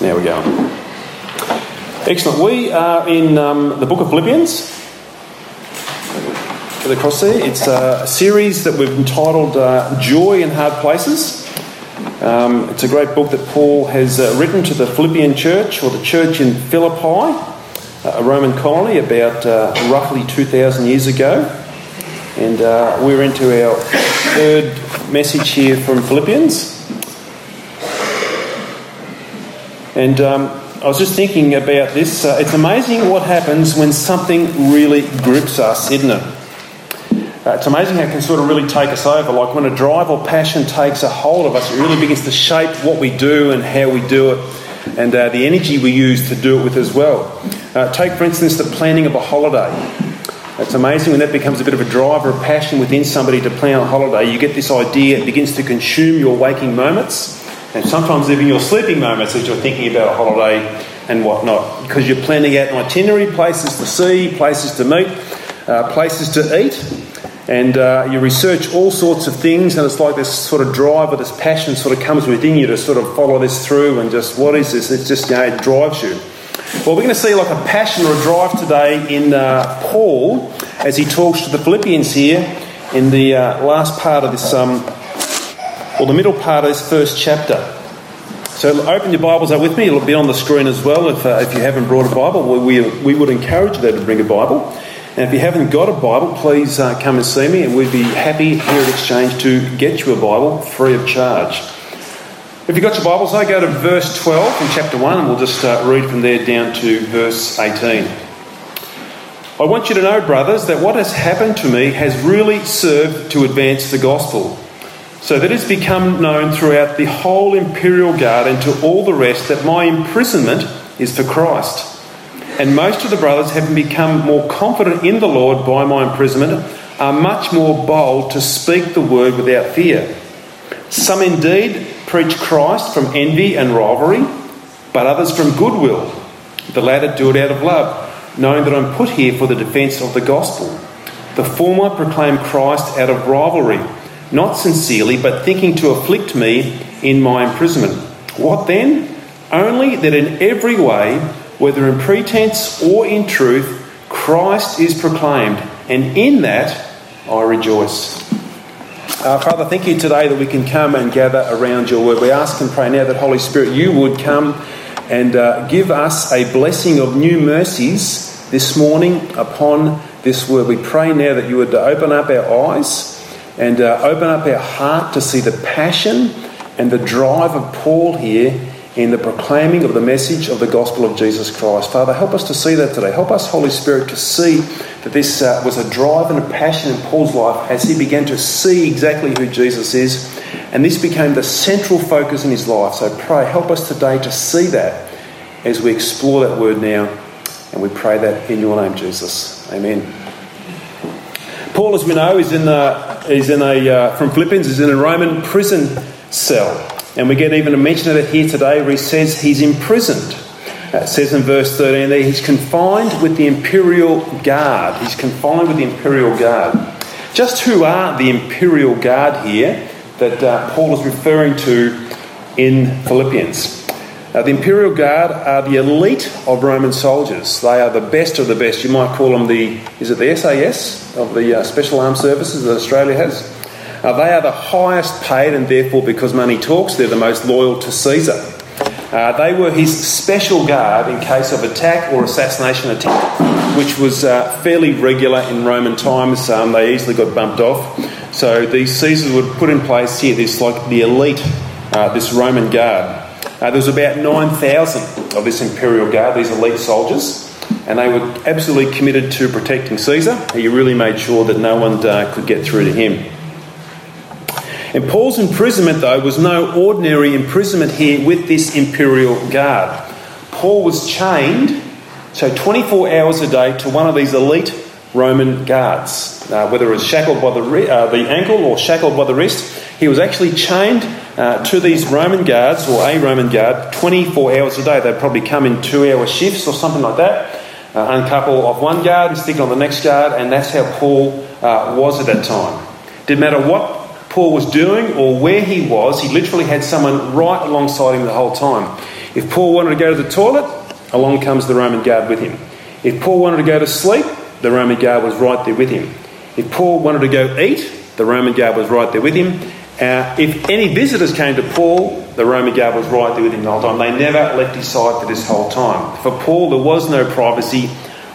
Now we go. Excellent. We are in um, the book of Philippians. Get across there. It's a series that we've entitled uh, Joy in Hard Places. Um, it's a great book that Paul has uh, written to the Philippian church or the church in Philippi, a Roman colony, about uh, roughly 2,000 years ago. And uh, we're into our third message here from Philippians. And um, I was just thinking about this. Uh, it's amazing what happens when something really grips us, isn't it? Uh, it's amazing how it can sort of really take us over. Like when a drive or passion takes a hold of us, it really begins to shape what we do and how we do it, and uh, the energy we use to do it with as well. Uh, take, for instance, the planning of a holiday. It's amazing when that becomes a bit of a drive or a passion within somebody to plan a holiday. You get this idea, it begins to consume your waking moments and sometimes even your sleeping moments as you're thinking about a holiday and whatnot, because you're planning out an itinerary, places to see, places to meet, uh, places to eat, and uh, you research all sorts of things, and it's like this sort of drive or this passion sort of comes within you to sort of follow this through and just what is this? It just you know, it drives you. Well, we're going to see like a passion or a drive today in uh, Paul as he talks to the Philippians here in the uh, last part of this um, or the middle part of this first chapter. So open your Bibles up with me. It'll be on the screen as well if, uh, if you haven't brought a Bible. We, we, we, would encourage you to bring a Bible. And if you haven't got a Bible, please uh, come and see me, and we'd be happy here at Exchange to get you a Bible free of charge. If you've got your Bibles, I go to verse 12 in chapter 1, and we'll just uh, read from there down to verse 18. I want you to know, brothers, that what has happened to me has really served to advance the gospel so that it's become known throughout the whole imperial guard and to all the rest that my imprisonment is for Christ. And most of the brothers, having become more confident in the Lord by my imprisonment, are much more bold to speak the word without fear. Some indeed preach Christ from envy and rivalry, but others from goodwill. The latter do it out of love, knowing that I'm put here for the defence of the gospel. The former proclaim Christ out of rivalry not sincerely, but thinking to afflict me in my imprisonment. What then? Only that in every way, whether in pretense or in truth, Christ is proclaimed, and in that I rejoice. Uh, Father, thank you today that we can come and gather around your word. We ask and pray now that, Holy Spirit, you would come and uh, give us a blessing of new mercies this morning upon this word. We pray now that you would open up our eyes and uh, open up our heart to see the passion and the drive of Paul here in the proclaiming of the message of the gospel of Jesus Christ. Father, help us to see that today. Help us, Holy Spirit, to see that this uh, was a drive and a passion in Paul's life as he began to see exactly who Jesus is. And this became the central focus in his life. So pray, help us today to see that as we explore that word now. And we pray that in your name, Jesus. Amen. Paul, as we know, is in a, is in a uh, from Philippians, is in a Roman prison cell. And we get even a mention of it here today where he says he's imprisoned. Uh, it says in verse 13 that he's confined with the imperial guard. He's confined with the imperial guard. Just who are the imperial guard here that uh, Paul is referring to in Philippians? Uh, the Imperial Guard are the elite of Roman soldiers. They are the best of the best. You might call them the, is it the SAS of the uh, Special Armed Services that Australia has? Uh, they are the highest paid, and therefore, because money talks, they're the most loyal to Caesar. Uh, they were his special guard in case of attack or assassination attempt, which was uh, fairly regular in Roman times. Um, they easily got bumped off. So these Caesars would put in place here this like the elite, uh, this Roman guard. Uh, there was about 9,000 of this imperial guard, these elite soldiers, and they were absolutely committed to protecting Caesar. He really made sure that no one uh, could get through to him. And Paul's imprisonment, though, was no ordinary imprisonment here with this imperial guard. Paul was chained, so 24 hours a day, to one of these elite Roman guards. Uh, whether it was shackled by the, uh, the ankle or shackled by the wrist, he was actually chained uh, to these Roman guards, or a Roman guard, 24 hours a day. They'd probably come in two hour shifts or something like that, uh, uncouple off one guard and stick it on the next guard, and that's how Paul uh, was at that time. Didn't matter what Paul was doing or where he was, he literally had someone right alongside him the whole time. If Paul wanted to go to the toilet, along comes the Roman guard with him. If Paul wanted to go to sleep, the Roman guard was right there with him. If Paul wanted to go eat, the Roman guard was right there with him. Uh, if any visitors came to Paul, the Roman guard was right there with him the whole time. They never left his side for this whole time. For Paul, there was no privacy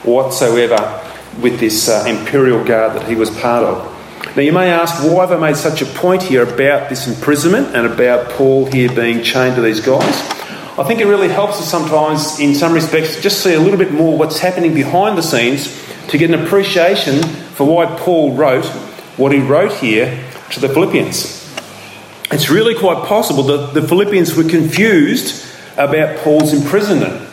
whatsoever with this uh, imperial guard that he was part of. Now, you may ask, why have I made such a point here about this imprisonment and about Paul here being chained to these guys? I think it really helps us sometimes, in some respects, just see a little bit more what's happening behind the scenes to get an appreciation for why Paul wrote what he wrote here to the Philippians. It's really quite possible that the Philippians were confused about Paul's imprisonment.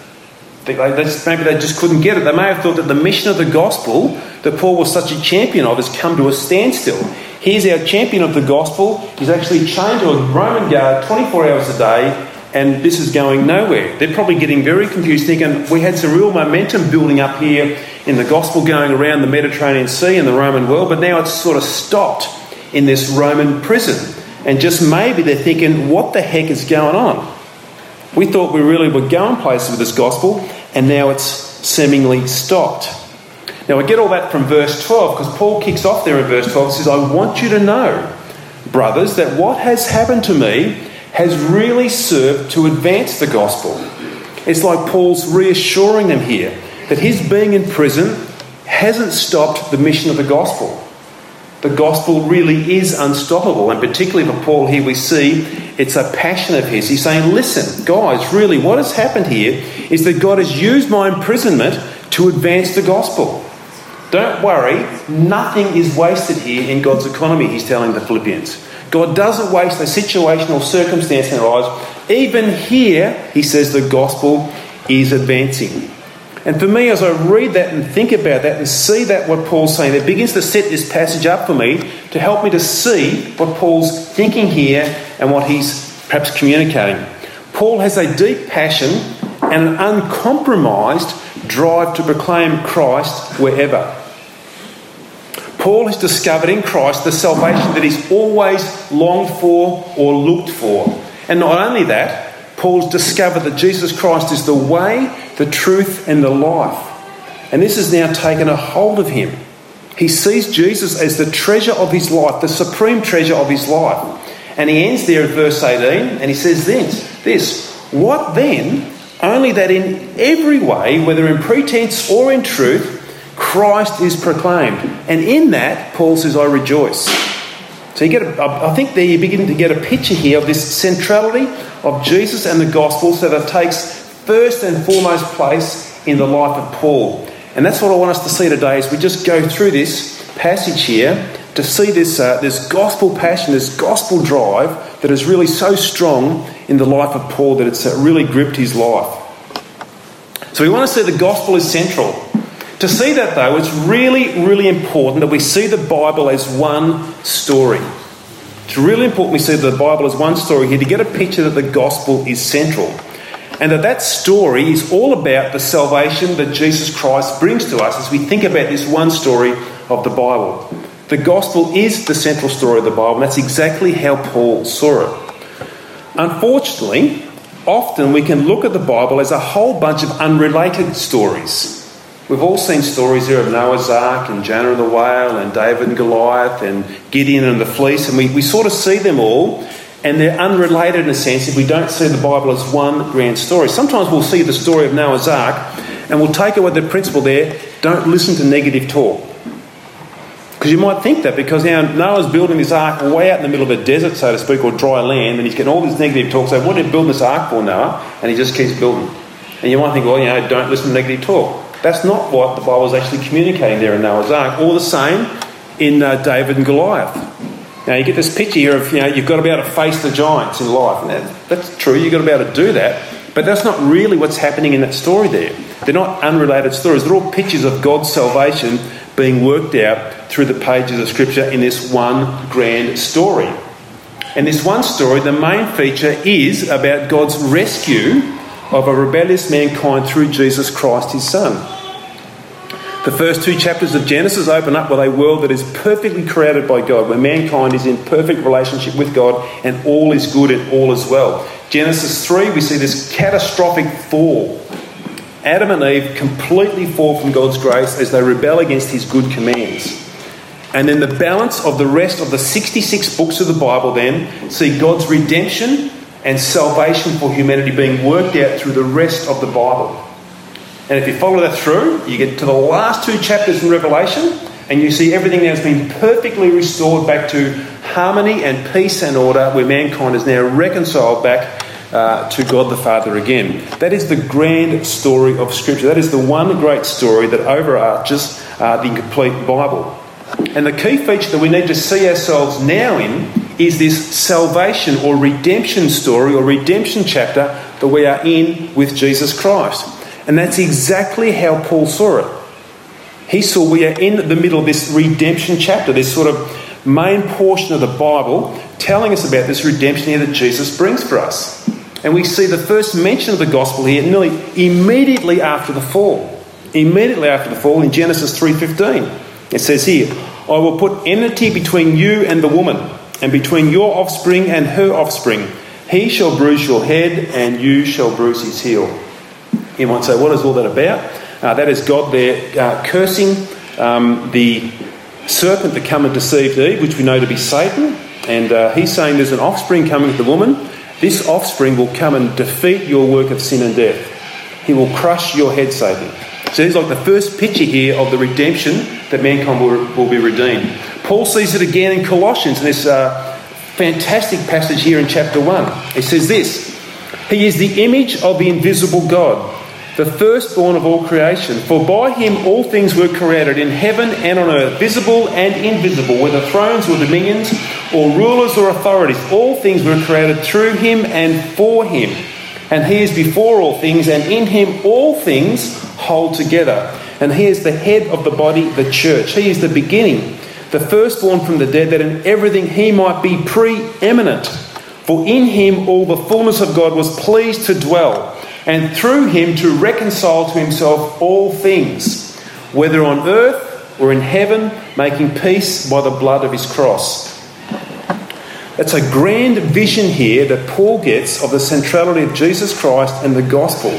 They, they just, maybe they just couldn't get it. They may have thought that the mission of the gospel that Paul was such a champion of has come to a standstill. Here's our champion of the gospel. He's actually chained to a Roman guard 24 hours a day, and this is going nowhere. They're probably getting very confused, thinking we had some real momentum building up here in the gospel going around the Mediterranean Sea and the Roman world, but now it's sort of stopped in this Roman prison. And just maybe they're thinking, what the heck is going on? We thought we really were going places with this gospel, and now it's seemingly stopped. Now, I get all that from verse 12 because Paul kicks off there in verse 12 and says, I want you to know, brothers, that what has happened to me has really served to advance the gospel. It's like Paul's reassuring them here that his being in prison hasn't stopped the mission of the gospel. The gospel really is unstoppable, and particularly for Paul here, we see it's a passion of his. He's saying, Listen, guys, really, what has happened here is that God has used my imprisonment to advance the gospel. Don't worry, nothing is wasted here in God's economy, he's telling the Philippians. God doesn't waste a situation or circumstance in our lives. Even here, he says the gospel is advancing. And for me, as I read that and think about that and see that what Paul's saying, it begins to set this passage up for me to help me to see what Paul's thinking here and what he's perhaps communicating. Paul has a deep passion and an uncompromised drive to proclaim Christ wherever. Paul has discovered in Christ the salvation that he's always longed for or looked for. And not only that, Paul's discovered that Jesus Christ is the way, the truth, and the life. And this has now taken a hold of him. He sees Jesus as the treasure of his life, the supreme treasure of his life. And he ends there at verse 18 and he says this, this What then? Only that in every way, whether in pretense or in truth, Christ is proclaimed. And in that, Paul says, I rejoice. So you get, a, I think there you begin to get a picture here of this centrality of Jesus and the gospel, so that takes first and foremost place in the life of Paul. And that's what I want us to see today as we just go through this passage here to see this, uh, this gospel passion, this gospel drive that is really so strong in the life of Paul that it's uh, really gripped his life. So we want to see the gospel is central. To see that, though, it's really, really important that we see the Bible as one story. It's really important we see the Bible as one story here to get a picture that the gospel is central. And that that story is all about the salvation that Jesus Christ brings to us as we think about this one story of the Bible. The gospel is the central story of the Bible, and that's exactly how Paul saw it. Unfortunately, often we can look at the Bible as a whole bunch of unrelated stories. We've all seen stories here of Noah's Ark and Jonah and the whale and David and Goliath and Gideon and the fleece, and we, we sort of see them all, and they're unrelated in a sense if we don't see the Bible as one grand story. Sometimes we'll see the story of Noah's Ark and we'll take away the principle there don't listen to negative talk. Because you might think that because now Noah's building this ark way out in the middle of a desert, so to speak, or dry land, and he's getting all this negative talk. So, what did he build this ark for, Noah? And he just keeps building. And you might think, well, you know, don't listen to negative talk. That's not what the Bible is actually communicating there in Noah's Ark. All the same in uh, David and Goliath. Now you get this picture here of you know you've got to be able to face the giants in life. Now, that's true. You've got to be able to do that, but that's not really what's happening in that story. There, they're not unrelated stories. They're all pictures of God's salvation being worked out through the pages of Scripture in this one grand story. And this one story, the main feature is about God's rescue of a rebellious mankind through Jesus Christ, his Son. The first two chapters of Genesis open up with a world that is perfectly created by God, where mankind is in perfect relationship with God and all is good and all is well. Genesis 3, we see this catastrophic fall. Adam and Eve completely fall from God's grace as they rebel against his good commands. And then the balance of the rest of the 66 books of the Bible then see God's redemption and salvation for humanity being worked out through the rest of the Bible. And if you follow that through, you get to the last two chapters in Revelation, and you see everything now has been perfectly restored back to harmony and peace and order, where mankind is now reconciled back uh, to God the Father again. That is the grand story of Scripture. That is the one great story that overarches uh, the complete Bible. And the key feature that we need to see ourselves now in is this salvation or redemption story or redemption chapter that we are in with Jesus Christ. And that's exactly how Paul saw it. He saw we are in the middle of this redemption chapter, this sort of main portion of the Bible telling us about this redemption here that Jesus brings for us. And we see the first mention of the gospel here nearly immediately after the fall. Immediately after the fall in Genesis 3:15. It says here, I will put enmity between you and the woman, and between your offspring and her offspring. He shall bruise your head, and you shall bruise his heel. You might say, what is all that about? Uh, that is God there uh, cursing um, the serpent that come and deceived Eve, which we know to be Satan. And uh, he's saying there's an offspring coming to the woman. This offspring will come and defeat your work of sin and death. He will crush your head, Satan. So he's like the first picture here of the redemption that mankind will, will be redeemed. Paul sees it again in Colossians in this uh, fantastic passage here in chapter 1. He says this He is the image of the invisible God, the firstborn of all creation. For by him all things were created in heaven and on earth, visible and invisible, whether thrones or dominions or rulers or authorities. All things were created through him and for him. And he is before all things, and in him all things hold together. And he is the head of the body, the church. He is the beginning, the firstborn from the dead, that in everything he might be preeminent. For in him all the fullness of God was pleased to dwell, and through him to reconcile to himself all things, whether on earth or in heaven, making peace by the blood of his cross. It's a grand vision here that Paul gets of the centrality of Jesus Christ and the gospel.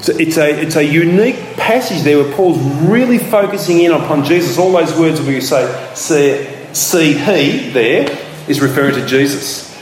So it's a, it's a unique passage there where Paul's really focusing in upon Jesus. All those words where you say, see, see he there is referring to Jesus.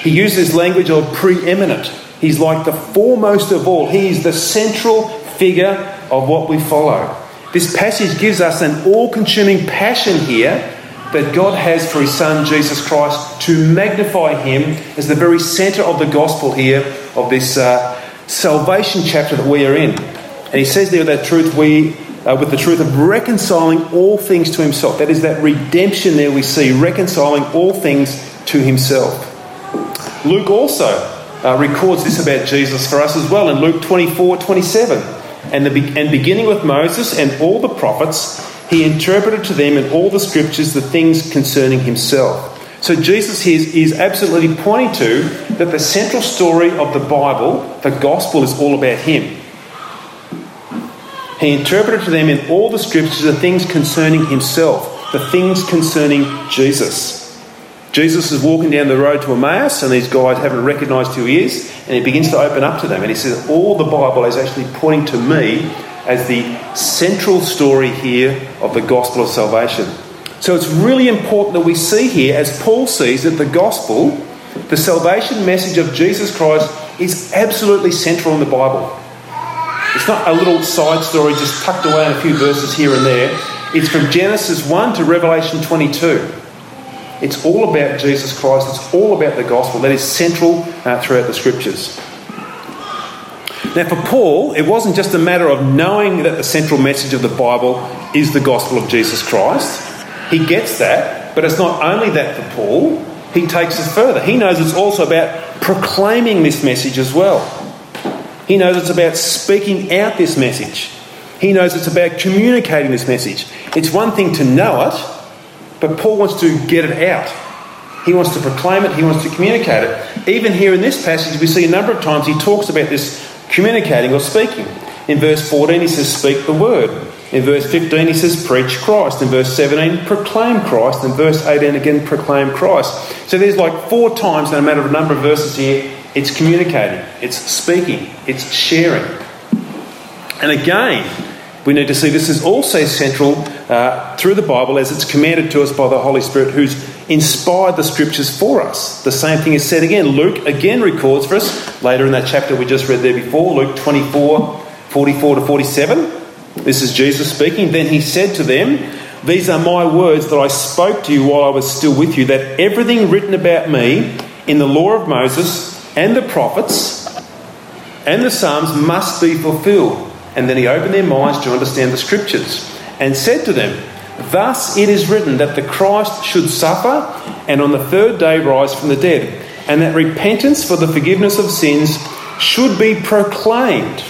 He uses language of preeminent. He's like the foremost of all. He is the central figure of what we follow. This passage gives us an all consuming passion here that God has for his Son, Jesus Christ, to magnify him as the very centre of the gospel here of this uh, salvation chapter that we are in. And he says there that truth, we, uh, with the truth of reconciling all things to himself. That is that redemption there we see, reconciling all things to himself. Luke also uh, records this about Jesus for us as well in Luke 24 27. And, the, and beginning with Moses and all the prophets, he interpreted to them in all the scriptures the things concerning himself. So Jesus is absolutely pointing to that the central story of the Bible, the gospel, is all about him. He interpreted to them in all the scriptures the things concerning himself, the things concerning Jesus. Jesus is walking down the road to Emmaus, and these guys haven't recognized who he is, and he begins to open up to them. And he says, All the Bible is actually pointing to me as the central story here of the gospel of salvation. So it's really important that we see here, as Paul sees, that the gospel, the salvation message of Jesus Christ, is absolutely central in the Bible. It's not a little side story just tucked away in a few verses here and there. It's from Genesis 1 to Revelation 22. It's all about Jesus Christ, it's all about the gospel. That is central uh, throughout the scriptures. Now, for Paul, it wasn't just a matter of knowing that the central message of the Bible is the gospel of Jesus Christ. He gets that, but it's not only that for Paul, he takes it further. He knows it's also about proclaiming this message as well. He knows it's about speaking out this message. He knows it's about communicating this message. It's one thing to know it, but Paul wants to get it out. He wants to proclaim it, he wants to communicate it. Even here in this passage, we see a number of times he talks about this communicating or speaking. In verse 14, he says, Speak the word. In verse 15, he says, Preach Christ. In verse 17, proclaim Christ. In verse 18, again, proclaim Christ. So there's like four times, no matter of a number of verses here, it's communicating, it's speaking, it's sharing. And again, we need to see this is also central uh, through the Bible as it's commanded to us by the Holy Spirit who's inspired the scriptures for us. The same thing is said again. Luke again records for us later in that chapter we just read there before, Luke 24 44 to 47. This is Jesus speaking. Then he said to them, These are my words that I spoke to you while I was still with you, that everything written about me in the law of Moses and the prophets and the Psalms must be fulfilled. And then he opened their minds to understand the scriptures and said to them, Thus it is written that the Christ should suffer and on the third day rise from the dead, and that repentance for the forgiveness of sins should be proclaimed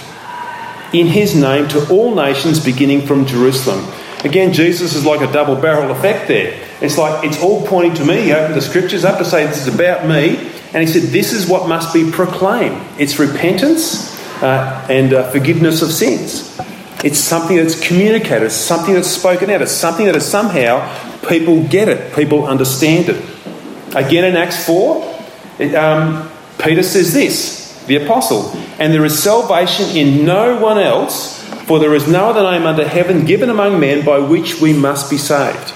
in his name to all nations beginning from Jerusalem. Again, Jesus is like a double barrel effect there. It's like it's all pointing to me. He opened the scriptures up to say this is about me, and he said this is what must be proclaimed. It's repentance uh, and uh, forgiveness of sins. It's something that's communicated, it's something that's spoken out, it's something that is somehow people get it, people understand it. Again in Acts 4, it, um, Peter says this, the apostle, and there is salvation in no one else, for there is no other name under heaven given among men by which we must be saved.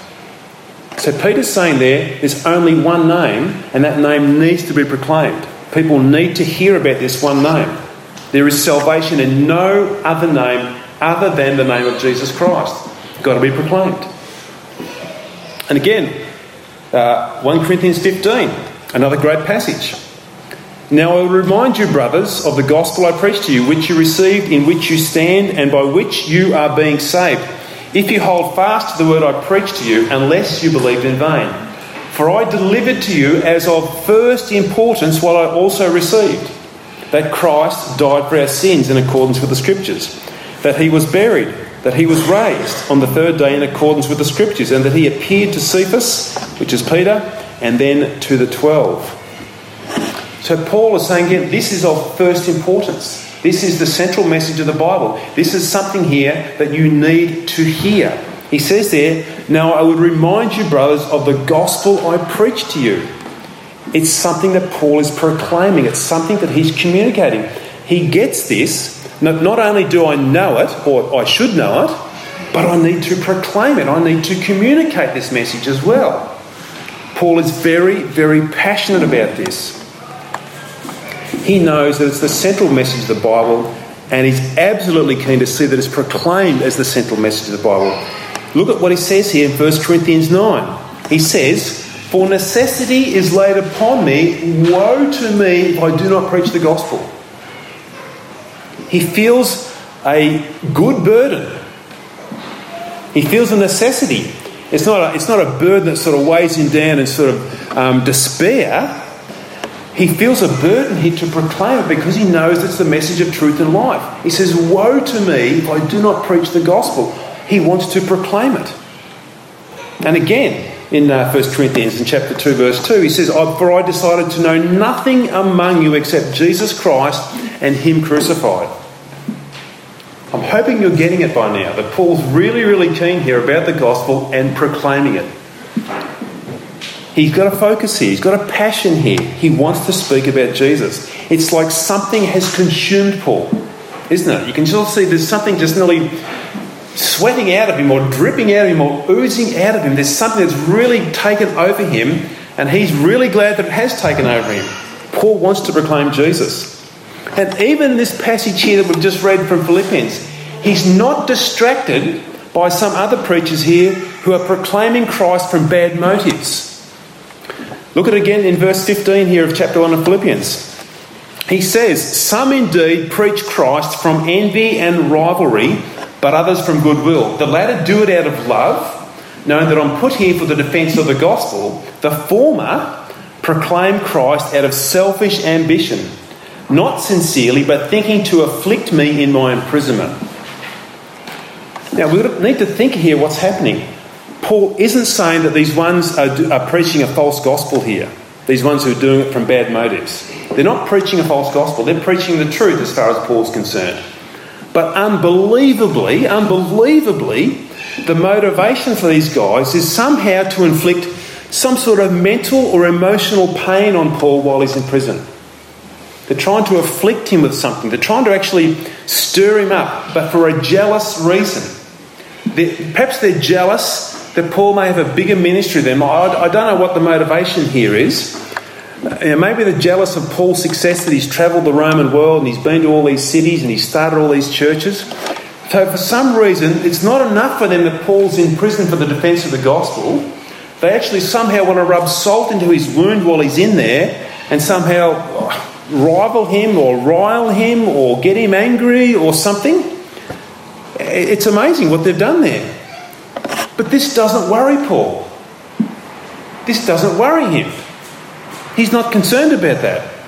So Peter's saying there, there's only one name, and that name needs to be proclaimed. People need to hear about this one name. There is salvation in no other name other than the name of Jesus Christ. Got to be proclaimed. And again, uh, 1 Corinthians 15, another great passage. Now I will remind you, brothers, of the gospel I preached to you, which you received, in which you stand, and by which you are being saved. If you hold fast to the word I preached to you, unless you believed in vain. For I delivered to you as of first importance what I also received that Christ died for our sins in accordance with the Scriptures, that he was buried, that he was raised on the third day in accordance with the Scriptures, and that he appeared to Cephas, which is Peter, and then to the twelve. So Paul is saying again, this is of first importance. This is the central message of the Bible. This is something here that you need to hear. He says there, Now I would remind you, brothers, of the gospel I preached to you. It's something that Paul is proclaiming, it's something that he's communicating. He gets this. Not only do I know it, or I should know it, but I need to proclaim it. I need to communicate this message as well. Paul is very, very passionate about this. He knows that it's the central message of the Bible, and he's absolutely keen to see that it's proclaimed as the central message of the Bible. Look at what he says here in 1 Corinthians 9. He says, For necessity is laid upon me, woe to me if I do not preach the gospel. He feels a good burden. He feels a necessity. It's not a, it's not a burden that sort of weighs him down in sort of um, despair. He feels a burden here to proclaim it because he knows it's the message of truth and life. He says, Woe to me if I do not preach the gospel. He wants to proclaim it. And again, in uh, 1 Corinthians in chapter 2, verse 2, he says, For I decided to know nothing among you except Jesus Christ and Him crucified. I'm hoping you're getting it by now that Paul's really, really keen here about the gospel and proclaiming it. He's got a focus here. He's got a passion here. He wants to speak about Jesus. It's like something has consumed Paul, isn't it? You can just see there's something just nearly sweating out of him or dripping out of him or oozing out of him. There's something that's really taken over him, and he's really glad that it has taken over him. Paul wants to proclaim Jesus. And even this passage here that we've just read from Philippians, he's not distracted by some other preachers here who are proclaiming Christ from bad motives. Look at it again in verse 15 here of chapter 1 of Philippians. He says, Some indeed preach Christ from envy and rivalry, but others from goodwill. The latter do it out of love, knowing that I'm put here for the defence of the gospel. The former proclaim Christ out of selfish ambition, not sincerely, but thinking to afflict me in my imprisonment. Now, we need to think here what's happening. Paul isn't saying that these ones are, are preaching a false gospel here, these ones who are doing it from bad motives. They're not preaching a false gospel, they're preaching the truth as far as Paul's concerned. But unbelievably, unbelievably, the motivation for these guys is somehow to inflict some sort of mental or emotional pain on Paul while he's in prison. They're trying to afflict him with something. They're trying to actually stir him up, but for a jealous reason. They're, perhaps they're jealous that Paul may have a bigger ministry than. I, I don't know what the motivation here is. Uh, know, maybe they're jealous of Paul's success that he's travelled the Roman world and he's been to all these cities and he's started all these churches. So, for some reason, it's not enough for them that Paul's in prison for the defence of the gospel. They actually somehow want to rub salt into his wound while he's in there and somehow uh, rival him or rile him or get him angry or something. It's amazing what they've done there. But this doesn't worry Paul. This doesn't worry him. He's not concerned about that.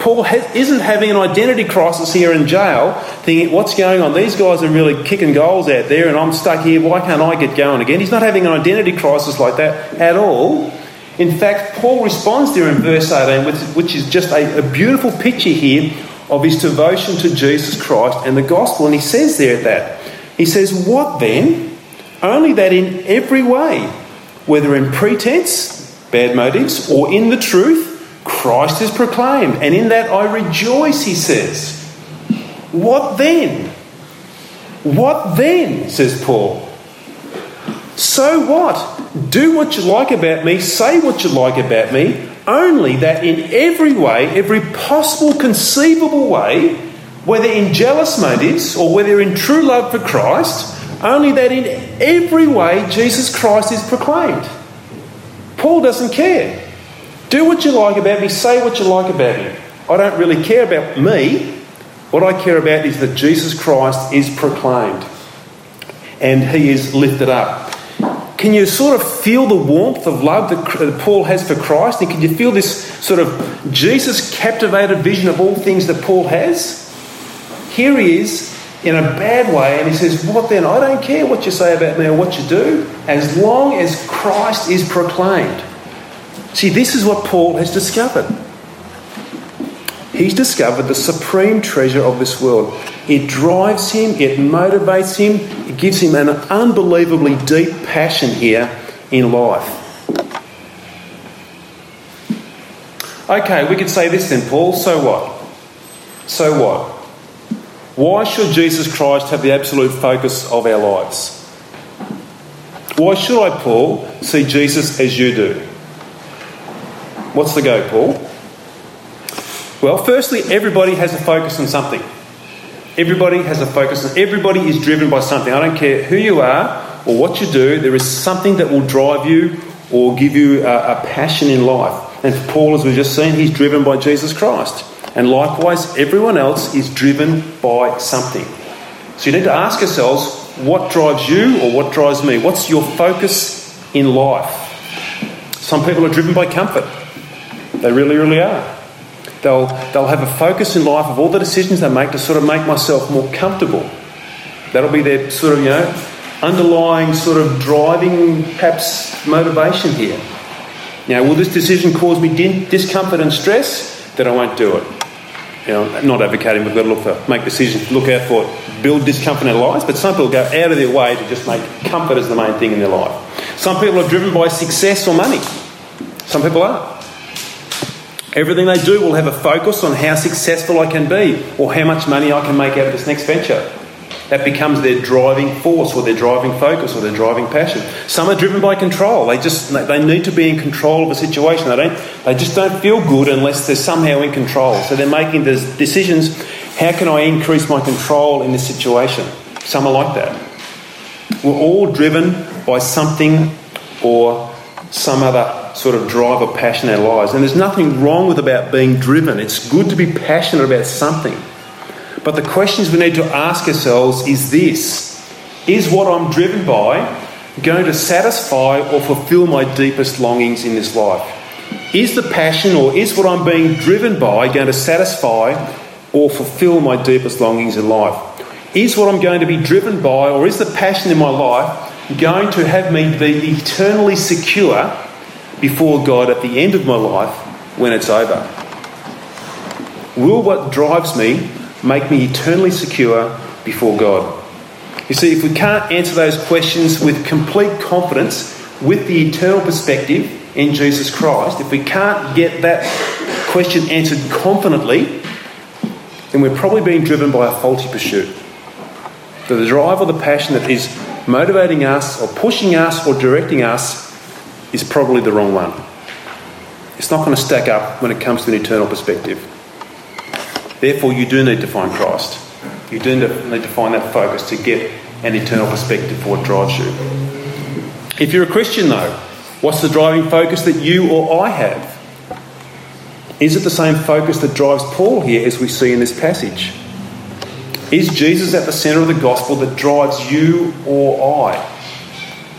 Paul has, isn't having an identity crisis here in jail, thinking, what's going on? These guys are really kicking goals out there, and I'm stuck here. Why can't I get going again? He's not having an identity crisis like that at all. In fact, Paul responds there in verse 18, which is just a, a beautiful picture here of his devotion to Jesus Christ and the gospel. And he says there that, he says, What then? Only that in every way, whether in pretense, bad motives, or in the truth, Christ is proclaimed. And in that I rejoice, he says. What then? What then, says Paul? So what? Do what you like about me, say what you like about me, only that in every way, every possible conceivable way, whether in jealous motives or whether in true love for Christ, only that in every way Jesus Christ is proclaimed. Paul doesn't care. Do what you like about me, say what you like about me. I don't really care about me. What I care about is that Jesus Christ is proclaimed and he is lifted up. Can you sort of feel the warmth of love that Paul has for Christ? And can you feel this sort of Jesus captivated vision of all things that Paul has? Here he is in a bad way, and he says, What then? I don't care what you say about me or what you do, as long as Christ is proclaimed. See, this is what Paul has discovered. He's discovered the supreme treasure of this world. It drives him, it motivates him, it gives him an unbelievably deep passion here in life. Okay, we could say this then, Paul. So what? So what? Why should Jesus Christ have the absolute focus of our lives? Why should I, Paul, see Jesus as you do? What's the go, Paul? Well, firstly, everybody has a focus on something. Everybody has a focus. On, everybody is driven by something. I don't care who you are or what you do, there is something that will drive you or give you a, a passion in life. And Paul, as we've just seen, he's driven by Jesus Christ. And likewise, everyone else is driven by something. So you need to ask yourselves what drives you or what drives me? What's your focus in life? Some people are driven by comfort. They really, really are. They'll, they'll have a focus in life of all the decisions they make to sort of make myself more comfortable. That'll be their sort of, you know, underlying sort of driving perhaps motivation here. Now, will this decision cause me discomfort and stress? Then I won't do it. You know, not advocating we've got to look for, make decisions, look out for build discomfort in our lives, but some people go out of their way to just make comfort as the main thing in their life. Some people are driven by success or money. Some people are. Everything they do will have a focus on how successful I can be or how much money I can make out of this next venture. That becomes their driving force or their driving focus or their driving passion. Some are driven by control. They just they need to be in control of a situation. They don't they just don't feel good unless they're somehow in control. So they're making the decisions, how can I increase my control in this situation? Some are like that. We're all driven by something or some other sort of drive or passion in our lives. And there's nothing wrong with about being driven. It's good to be passionate about something. But the questions we need to ask ourselves is this Is what I'm driven by going to satisfy or fulfill my deepest longings in this life? Is the passion or is what I'm being driven by going to satisfy or fulfill my deepest longings in life? Is what I'm going to be driven by or is the passion in my life going to have me be eternally secure before God at the end of my life when it's over? Will what drives me make me eternally secure before God? You see, if we can't answer those questions with complete confidence, with the eternal perspective in Jesus Christ, if we can't get that question answered confidently, then we're probably being driven by a faulty pursuit. the drive or the passion that is motivating us or pushing us or directing us is probably the wrong one. It's not going to stack up when it comes to an eternal perspective. Therefore, you do need to find Christ. You do need to find that focus to get an eternal perspective for what drives you. If you're a Christian, though, what's the driving focus that you or I have? Is it the same focus that drives Paul here as we see in this passage? Is Jesus at the centre of the gospel that drives you or I?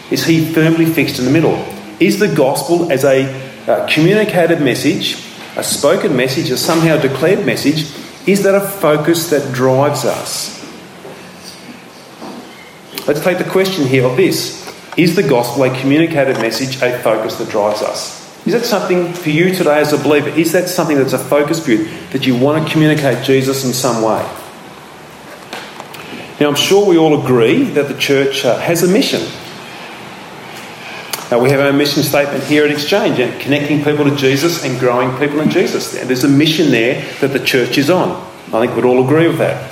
Is he firmly fixed in the middle? Is the gospel as a uh, communicated message, a spoken message, a somehow declared message, is that a focus that drives us? Let's take the question here of this Is the gospel a communicated message, a focus that drives us? Is that something for you today as a believer? Is that something that's a focus for you, that you want to communicate Jesus in some way? Now, I'm sure we all agree that the church uh, has a mission. Now, we have our mission statement here at Exchange, connecting people to Jesus and growing people in Jesus. There's a mission there that the church is on. I think we'd all agree with that.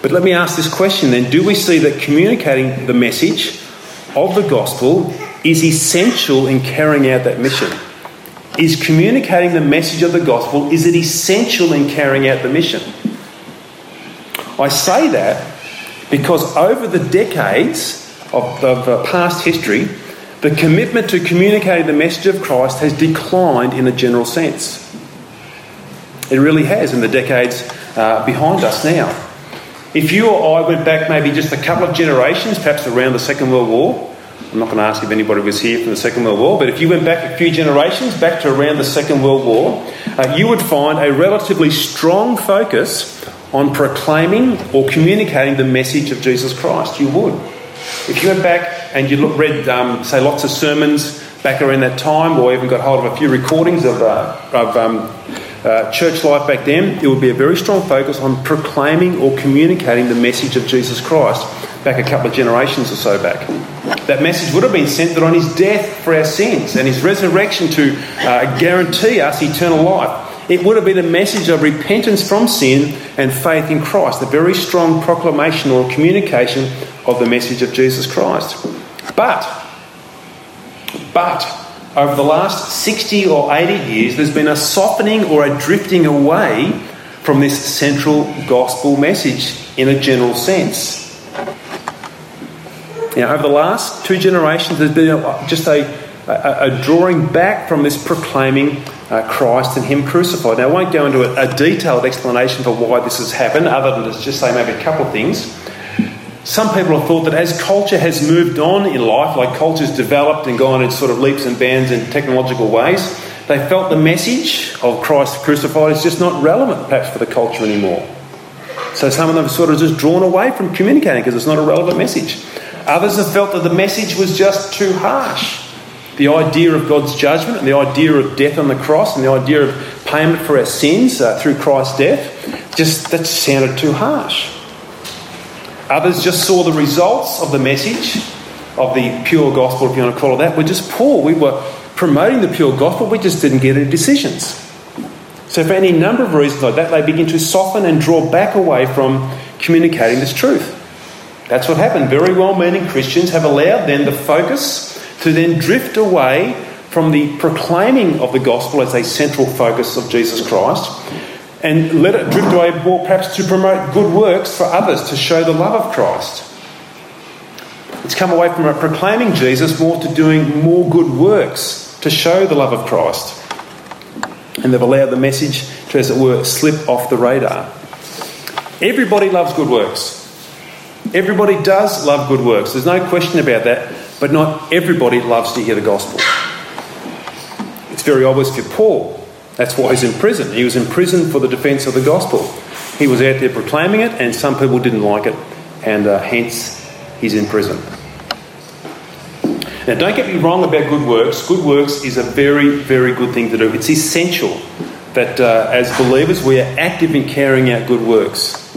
But let me ask this question then Do we see that communicating the message of the gospel is essential in carrying out that mission? Is communicating the message of the gospel, is it essential in carrying out the mission? I say that because over the decades of, of uh, past history, the commitment to communicating the message of Christ has declined in a general sense. It really has in the decades uh, behind us now. If you or I went back maybe just a couple of generations, perhaps around the Second World War, I'm not going to ask if anybody was here from the Second World War, but if you went back a few generations, back to around the Second World War, uh, you would find a relatively strong focus on proclaiming or communicating the message of Jesus Christ. You would. If you went back and you look, read, um, say, lots of sermons back around that time, or even got hold of a few recordings of, uh, of um, uh, church life back then, it would be a very strong focus on proclaiming or communicating the message of Jesus Christ back a couple of generations or so back. That message would have been centered on his death for our sins and his resurrection to uh, guarantee us eternal life. It would have been a message of repentance from sin and faith in Christ, a very strong proclamation or communication of the message of Jesus Christ. But, but, over the last 60 or 80 years, there's been a softening or a drifting away from this central gospel message in a general sense. Now, over the last two generations, there's been just a, a, a drawing back from this proclaiming uh, Christ and Him crucified. Now, I won't go into a, a, detailed explanation for why this has happened, other than to just say maybe a couple of things. Some people have thought that as culture has moved on in life, like culture's developed and gone in sort of leaps and bounds in technological ways, they felt the message of Christ crucified is just not relevant, perhaps, for the culture anymore. So some of them have sort of just drawn away from communicating because it's not a relevant message. Others have felt that the message was just too harsh the idea of God's judgment and the idea of death on the cross and the idea of payment for our sins uh, through Christ's death, just that sounded too harsh. Others just saw the results of the message of the pure gospel, if you want to call it that, We're just poor. We were promoting the pure gospel, we just didn't get any decisions. So, for any number of reasons like that, they begin to soften and draw back away from communicating this truth. That's what happened. Very well meaning Christians have allowed then the focus to then drift away from the proclaiming of the gospel as a central focus of Jesus Christ and let it drift away more perhaps to promote good works for others to show the love of Christ. It's come away from proclaiming Jesus more to doing more good works to show the love of Christ. And they've allowed the message to, as it were, slip off the radar. Everybody loves good works. Everybody does love good works. There's no question about that. But not everybody loves to hear the gospel. It's very obvious for Paul. That's why he's in prison. He was in prison for the defence of the gospel. He was out there proclaiming it, and some people didn't like it, and uh, hence he's in prison. Now, don't get me wrong about good works. Good works is a very, very good thing to do. It's essential that uh, as believers we are active in carrying out good works.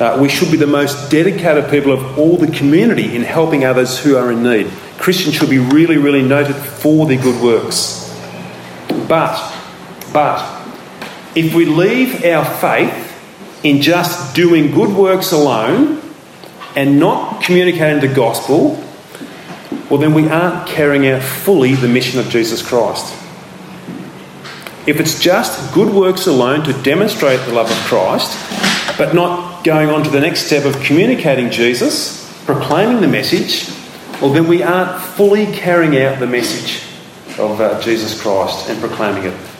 Uh, we should be the most dedicated people of all the community in helping others who are in need. Christians should be really, really noted for their good works. But, but, if we leave our faith in just doing good works alone and not communicating the gospel, well, then we aren't carrying out fully the mission of Jesus Christ. If it's just good works alone to demonstrate the love of Christ, but not going on to the next step of communicating Jesus, proclaiming the message, well, then we aren't fully carrying out the message of uh, Jesus Christ and proclaiming it.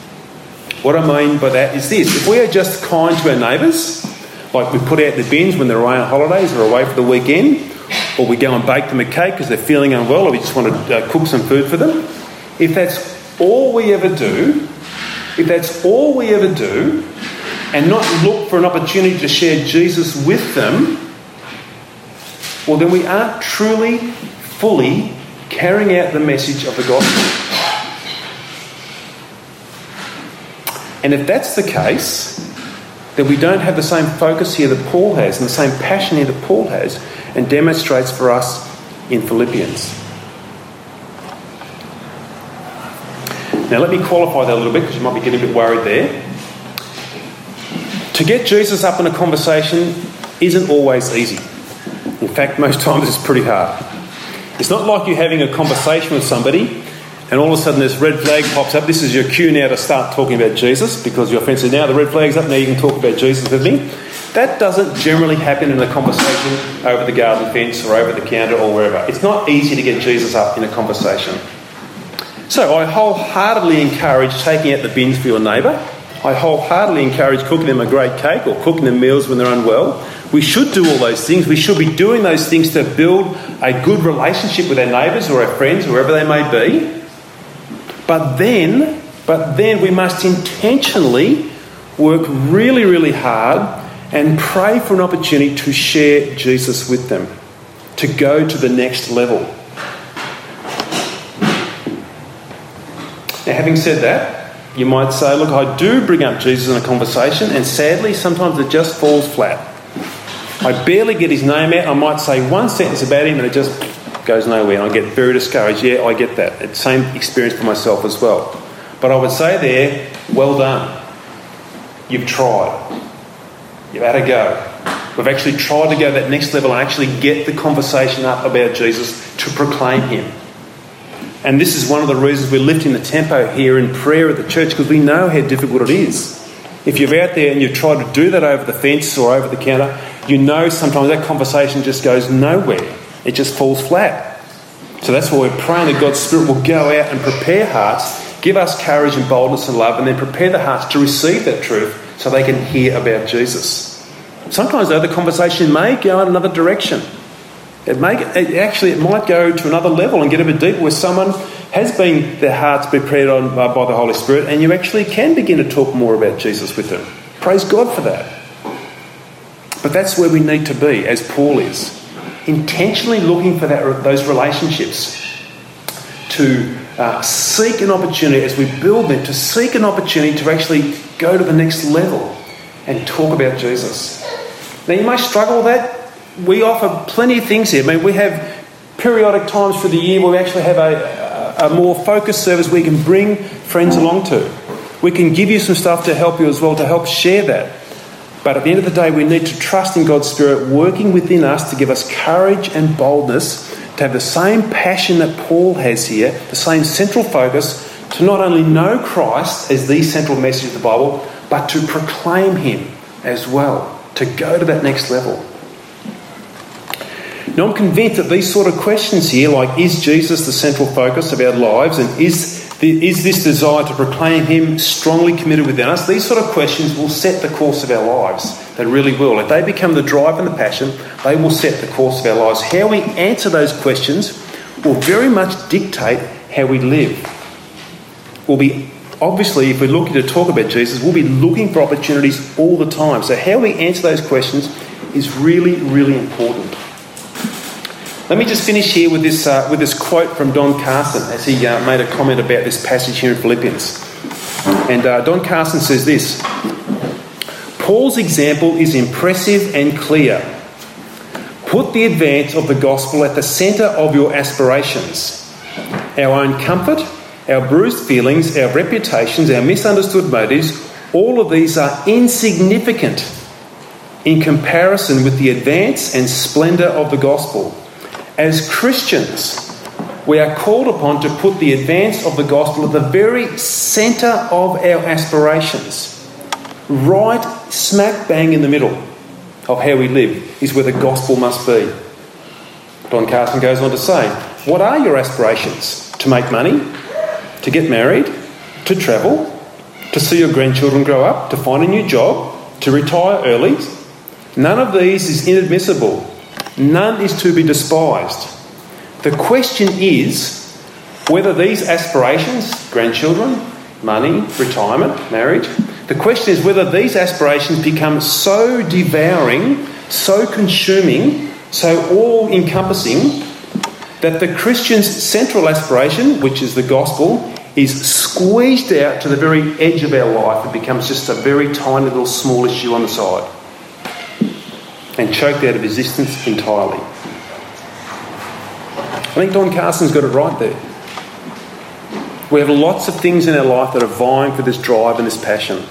What I mean by that is this if we are just kind to our neighbours, like we put out the bins when they're away on holidays or away for the weekend, or we go and bake them a cake because they're feeling unwell, or we just want to uh, cook some food for them, if that's all we ever do, if that's all we ever do, and not look for an opportunity to share Jesus with them, well, then we aren't truly, fully carrying out the message of the gospel. And if that's the case, then we don't have the same focus here that Paul has and the same passion here that Paul has and demonstrates for us in Philippians. Now, let me qualify that a little bit because you might be getting a bit worried there. To get Jesus up in a conversation isn't always easy. In fact, most times it's pretty hard. It's not like you're having a conversation with somebody and all of a sudden this red flag pops up. This is your cue now to start talking about Jesus because your friend says, now the red flag's up, now you can talk about Jesus with me. That doesn't generally happen in a conversation over the garden fence or over the counter or wherever. It's not easy to get Jesus up in a conversation. So I wholeheartedly encourage taking out the bins for your neighbour. I wholeheartedly encourage cooking them a great cake or cooking them meals when they're unwell. We should do all those things. We should be doing those things to build a good relationship with our neighbours or our friends, wherever they may be. But then, but then we must intentionally work really, really hard and pray for an opportunity to share Jesus with them, to go to the next level. Now, having said that, you might say, look, I do bring up Jesus in a conversation, and sadly, sometimes it just falls flat. I barely get his name out. I might say one sentence about him, and it just goes nowhere. And I get very discouraged. Yeah, I get that. It's same experience for myself as well. But I would say there, well done. You've tried. You've had a go. We've actually tried to go that next level and actually get the conversation up about Jesus to proclaim him. And this is one of the reasons we're lifting the tempo here in prayer at the church because we know how difficult it is. If you're out there and you've tried to do that over the fence or over the counter, you know sometimes that conversation just goes nowhere. It just falls flat. So that's why we're praying that God's Spirit will go out and prepare hearts, give us courage and boldness and love, and then prepare the hearts to receive that truth so they can hear about Jesus. Sometimes, though, the conversation may go in another direction. It may it actually it might go to another level and get a bit deeper, where someone has been their hearts prepared on by, by the Holy Spirit, and you actually can begin to talk more about Jesus with them. Praise God for that. But that's where we need to be, as Paul is intentionally looking for that, those relationships to uh, seek an opportunity as we build them, to seek an opportunity to actually go to the next level and talk about Jesus. Now, you may struggle with that. We offer plenty of things here. I mean, we have periodic times for the year where we actually have a, a, a more focused service we can bring friends along to. We can give you some stuff to help you as well, to help share that. But at the end of the day, we need to trust in God's Spirit working within us to give us courage and boldness to have the same passion that Paul has here, the same central focus to not only know Christ as the central message of the Bible, but to proclaim Him as well, to go to that next level. Now, I'm convinced that these sort of questions here, like is Jesus the central focus of our lives and is is this desire to proclaim Him strongly committed within us? These sort of questions will set the course of our lives. They really will. If they become the drive and the passion, they will set the course of our lives. How we answer those questions will very much dictate how we live. We'll be, obviously, if we're looking to talk about Jesus, we'll be looking for opportunities all the time. So, how we answer those questions is really, really important. Let me just finish here with this, uh, with this quote from Don Carson as he uh, made a comment about this passage here in Philippians. And uh, Don Carson says this Paul's example is impressive and clear. Put the advance of the gospel at the centre of your aspirations. Our own comfort, our bruised feelings, our reputations, our misunderstood motives, all of these are insignificant in comparison with the advance and splendour of the gospel. As Christians, we are called upon to put the advance of the gospel at the very centre of our aspirations. Right smack bang in the middle of how we live is where the gospel must be. Don Carson goes on to say, What are your aspirations? To make money? To get married? To travel? To see your grandchildren grow up? To find a new job? To retire early? None of these is inadmissible. None is to be despised. The question is whether these aspirations, grandchildren, money, retirement, marriage, the question is whether these aspirations become so devouring, so consuming, so all encompassing that the Christian's central aspiration, which is the gospel, is squeezed out to the very edge of our life. It becomes just a very tiny little small issue on the side and choked out of existence entirely. I think Don Carson's got it right there. We have lots of things in our life that are vying for this drive and this passion.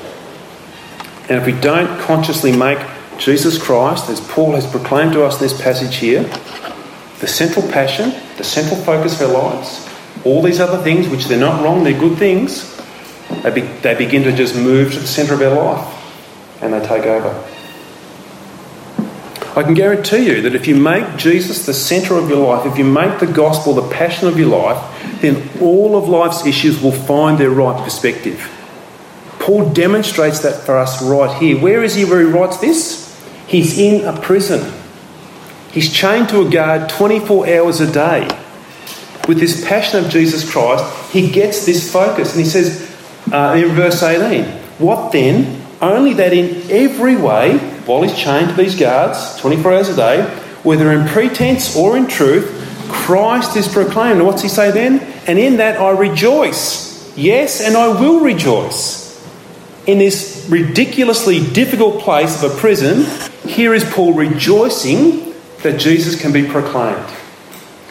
And if we don't consciously make Jesus Christ, as Paul has proclaimed to us in this passage here, the central passion, the central focus of our lives, all these other things, which they're not wrong, they're good things, they, be, they begin to just move to the centre of our life and they take over. I can guarantee you that if you make Jesus the centre of your life, if you make the gospel the passion of your life, then all of life's issues will find their right perspective. Paul demonstrates that for us right here. Where is he where he writes this? He's in a prison. He's chained to a guard 24 hours a day. With this passion of Jesus Christ, he gets this focus and he says uh, in verse 18, What then? Only that in every way, while he's chained to these guards 24 hours a day, whether in pretense or in truth, Christ is proclaimed. And what's he say then? And in that I rejoice. Yes, and I will rejoice. In this ridiculously difficult place of a prison, here is Paul rejoicing that Jesus can be proclaimed.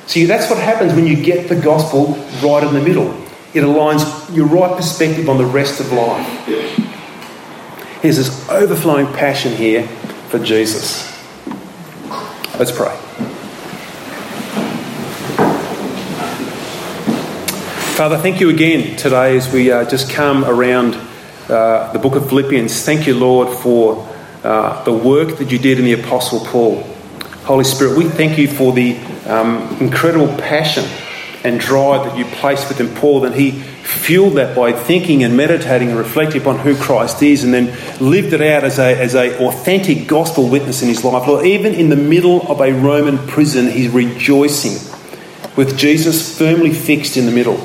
See, that's what happens when you get the gospel right in the middle. It aligns your right perspective on the rest of life. Here's this overflowing passion here for Jesus. Let's pray. Father, thank you again today as we uh, just come around uh, the book of Philippians. Thank you, Lord, for uh, the work that you did in the Apostle Paul. Holy Spirit, we thank you for the um, incredible passion and drive that you placed within Paul, and he fueled that by thinking and meditating and reflecting upon who Christ is, and then lived it out as a as a authentic gospel witness in his life. Lord, even in the middle of a Roman prison, he's rejoicing with Jesus firmly fixed in the middle.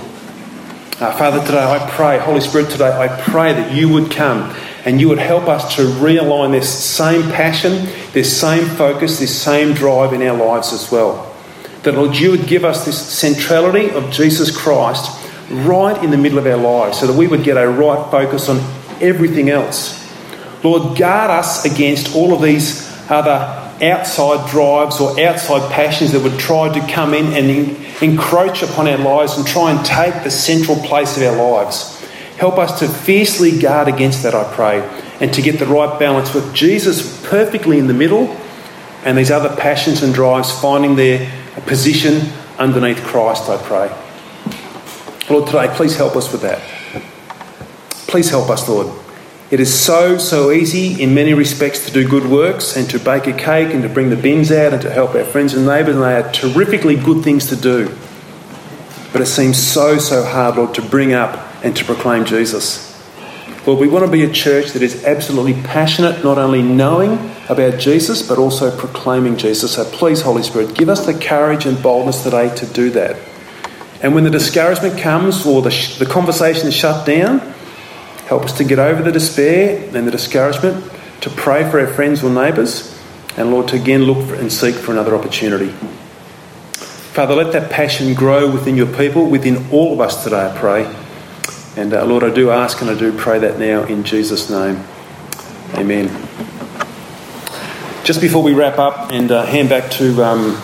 Uh, Father, today I pray, Holy Spirit, today I pray that you would come and you would help us to realign this same passion, this same focus, this same drive in our lives as well. That, Lord, you would give us this centrality of Jesus Christ right in the middle of our lives so that we would get a right focus on everything else. Lord, guard us against all of these other outside drives or outside passions that would try to come in and encroach upon our lives and try and take the central place of our lives. Help us to fiercely guard against that, I pray, and to get the right balance with Jesus perfectly in the middle and these other passions and drives finding their position underneath Christ, I pray. Lord, today, please help us with that. Please help us, Lord. It is so, so easy in many respects to do good works and to bake a cake and to bring the bins out and to help our friends and neighbours, and they are terrifically good things to do. But it seems so, so hard, Lord, to bring up and to proclaim Jesus. Lord, we want to be a church that is absolutely passionate, not only knowing about Jesus, but also proclaiming Jesus. So please, Holy Spirit, give us the courage and boldness today to do that. And when the discouragement comes or the, sh- the conversation is shut down, help us to get over the despair and the discouragement, to pray for our friends or neighbours, and Lord, to again look for and seek for another opportunity. Father, let that passion grow within your people, within all of us today, I pray. And uh, Lord, I do ask and I do pray that now in Jesus' name. Amen. just before we wrap up and uh, hand back to um,